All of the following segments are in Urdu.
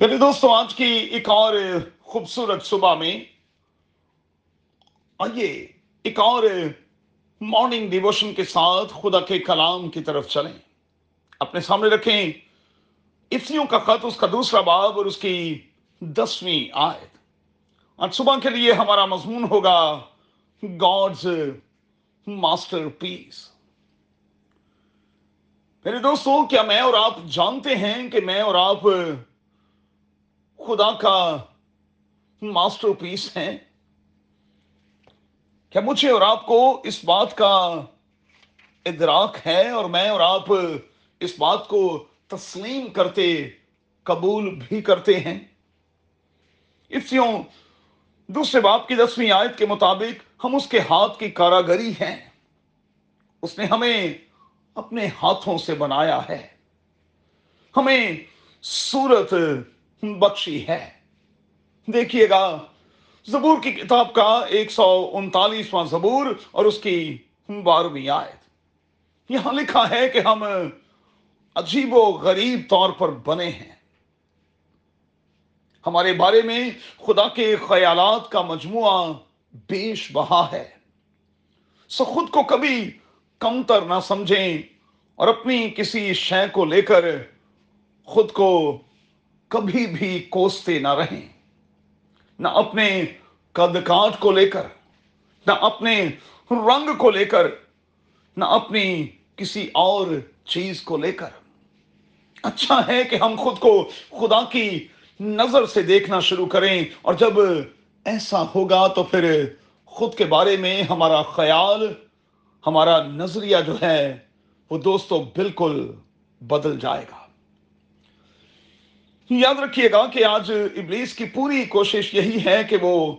میرے دوستوں آج کی ایک اور خوبصورت صبح میں آئیے ایک اور مارننگ ڈیووشن کے ساتھ خدا کے کلام کی طرف چلیں۔ اپنے سامنے رکھیں۔ افسیوں کا خط، اس کا دوسرا باب اور اس کی دسویں آیت۔ آج صبح کے لیے ہمارا مضمون ہوگا گاڈز ماسٹر پیس میرے دوستوں کیا میں اور آپ جانتے ہیں کہ میں اور آپ خدا کا ماسٹر پیس ہے کیا مجھے اور آپ کو اس بات کا ادراک ہے اور میں اور آپ اس بات کو تسلیم کرتے، قبول بھی کرتے ہیں؟ اس یوں دوسرے باپ کی دسویں آیت کے مطابق ہم اس کے ہاتھ کی کاراگری ہیں۔ اس نے ہمیں اپنے ہاتھوں سے بنایا ہے۔ ہمیں صورت بخشی ہے۔ دیکھیے گا، زبور کی کتاب کا ایک سو انتالیسواں زبور اور اس کی بارہویں آیت۔ یہاں لکھا ہے کہ ہم عجیب و غریب طور پر بنے ہیں۔ ہمارے بارے میں خدا کے خیالات کا مجموعہ بیش بہا ہے۔ سو خود کو کبھی کم تر نہ سمجھیں اور اپنی کسی شے کو لے کر خود کو کبھی بھی کوستے نہ رہیں۔ نہ اپنے قد کانٹ کو لے کر، نہ اپنے رنگ کو لے کر، نہ اپنی کسی اور چیز کو لے کر۔ اچھا ہے کہ ہم خود کو خدا کی نظر سے دیکھنا شروع کریں۔ اور جب ایسا ہوگا تو پھر خود کے بارے میں ہمارا خیال، ہمارا نظریہ جو ہے، وہ دوستو بالکل بدل جائے گا۔ یاد رکھیے گا کہ آج ابلیس کی پوری کوشش یہی ہے کہ وہ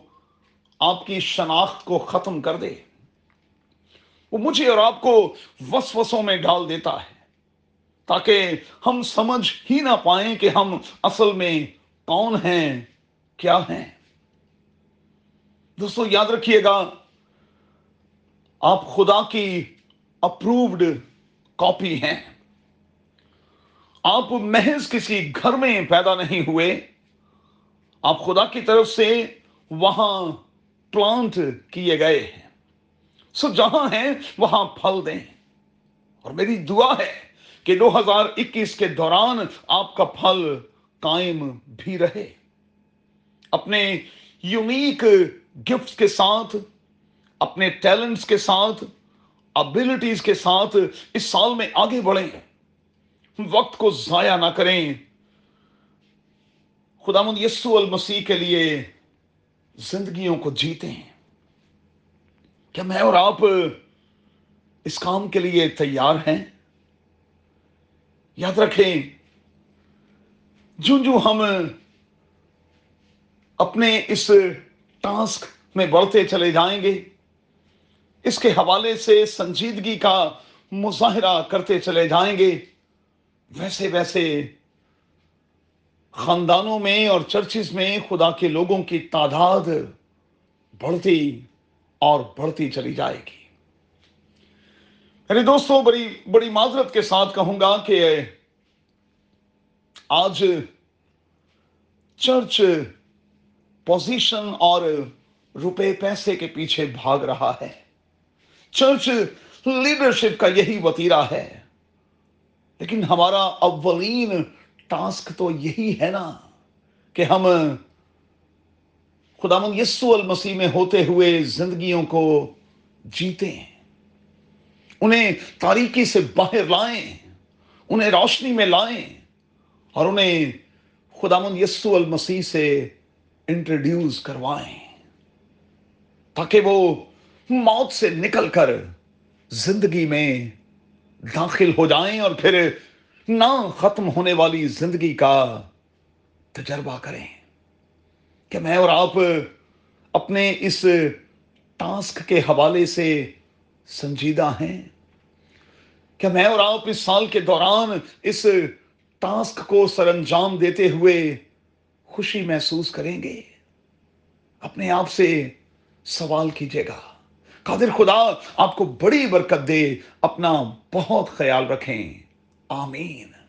آپ کی شناخت کو ختم کر دے۔ وہ مجھے اور آپ کو وسوسوں میں ڈال دیتا ہے تاکہ ہم سمجھ ہی نہ پائیں کہ ہم اصل میں کون ہیں، کیا ہیں۔ دوستو، یاد رکھیے گا، آپ خدا کی اپرووڈ کاپی ہیں۔ آپ محض کسی گھر میں پیدا نہیں ہوئے، آپ خدا کی طرف سے وہاں پلانٹ کیے گئے ہیں۔ سو جہاں ہیں، وہاں پھل دیں۔ اور میری دعا ہے کہ دو ہزار اکیس کے دوران آپ کا پھل قائم بھی رہے۔ اپنے یونیک گفٹ کے ساتھ، اپنے ٹیلنٹس کے ساتھ ابلٹیز کے ساتھ اس سال میں آگے بڑھیں۔ وقت کو ضائع نہ کریں۔ خدا مند یسو المسیح کے لیے زندگیوں کو جیتے ہیں۔ کیا میں اور آپ اس کام کے لیے تیار ہیں؟ یاد رکھیں، جوں جوں ہم اپنے اس ٹاسک میں بڑھتے چلے جائیں گے، اس کے حوالے سے سنجیدگی کا مظاہرہ کرتے چلے جائیں گے۔ ویسے ویسے خاندانوں میں اور چرچز میں خدا کے لوگوں کی تعداد بڑھتی اور بڑھتی چلی جائے گی۔ یعنی میرے دوستوں بڑی بڑی معذرت کے ساتھ کہوں گا کہ آج چرچ پوزیشن اور روپے پیسے کے پیچھے بھاگ رہا ہے۔ چرچ لیڈرشپ کا یہی وطیرہ ہے۔ لیکن ہمارا اولین ٹاسک تو یہی ہے نا کہ ہم خدا من یسو المسیح میں ہوتے ہوئے زندگیوں کو جیتے انہیں تاریکی سے باہر لائیں، انہیں روشنی میں لائیں اور انہیں خدا من یسو المسیح سے انٹروڈیوس کروائیں تاکہ وہ موت سے نکل کر زندگی میں داخل ہو جائیں اور پھر نہ ختم ہونے والی زندگی کا تجربہ کریں۔ کہ میں اور آپ اپنے اس ٹاسک کے حوالے سے سنجیدہ ہیں۔ کہ میں اور آپ اس سال کے دوران اس ٹاسک کو سر انجام دیتے ہوئے خوشی محسوس کریں گے۔ اپنے آپ سے سوال کیجیے گا۔ قادر خدا آپ کو بڑی برکت دے اپنا بہت خیال رکھیں۔ آمین۔